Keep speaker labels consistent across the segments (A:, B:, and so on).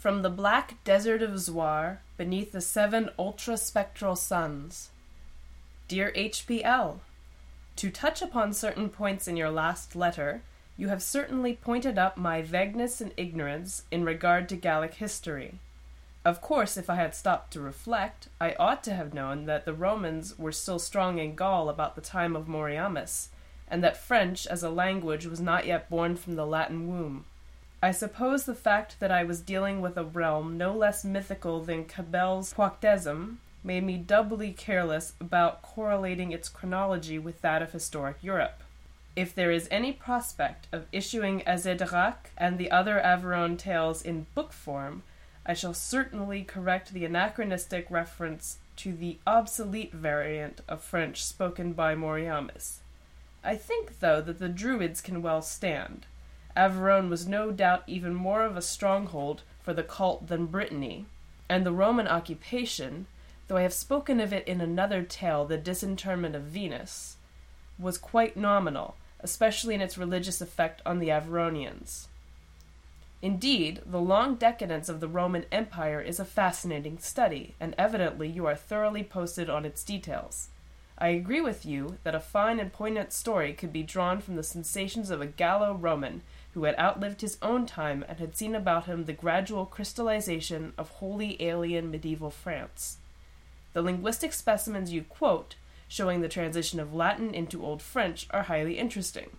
A: From the black desert of Zoar, beneath the seven ultraspectral suns. Dear HPL, To touch upon certain points in your last letter, you have certainly pointed up my vagueness and ignorance in regard to Gallic history. Of course, if I had stopped to reflect, I ought to have known that the Romans were still strong in Gaul about the time of Moriamis, and that French as a language was not yet born from the Latin womb. I suppose the fact that I was dealing with a realm no less mythical than Cabell's Poictesme made me doubly careless about correlating its chronology with that of historic Europe. If there is any prospect of issuing Azedarac and the other Averoigne tales in book form, I shall certainly correct the anachronistic reference to the obsolete variant of French spoken by Moriamis. I think, though, that the Druids can well stand. Averoigne was no doubt even more of a stronghold for the cult than Brittany, and the Roman occupation, though I have spoken of it in another tale, The Disinterment of Venus, was quite nominal, especially in its religious effect on the Averoignans. Indeed, the long decadence of the Roman Empire is a fascinating study, and evidently you are thoroughly posted on its details. I agree with you that a fine and poignant story could be drawn from the sensations of a Gallo Roman who had outlived his own time and had seen about him the gradual crystallization of wholly alien medieval France. The linguistic specimens you quote, showing the transition of Latin into Old French, are highly interesting.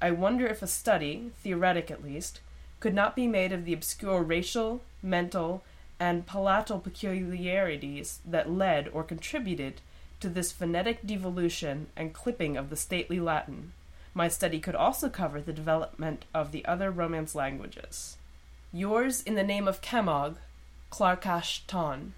A: I wonder if a study, theoretic at least, could not be made of the obscure racial, mental, and palatal peculiarities that led or contributed to this phonetic devolution and clipping of the stately Latin. My study could also cover the development of the other Romance languages. Yours in the name of Camog, Klarkash-Ton.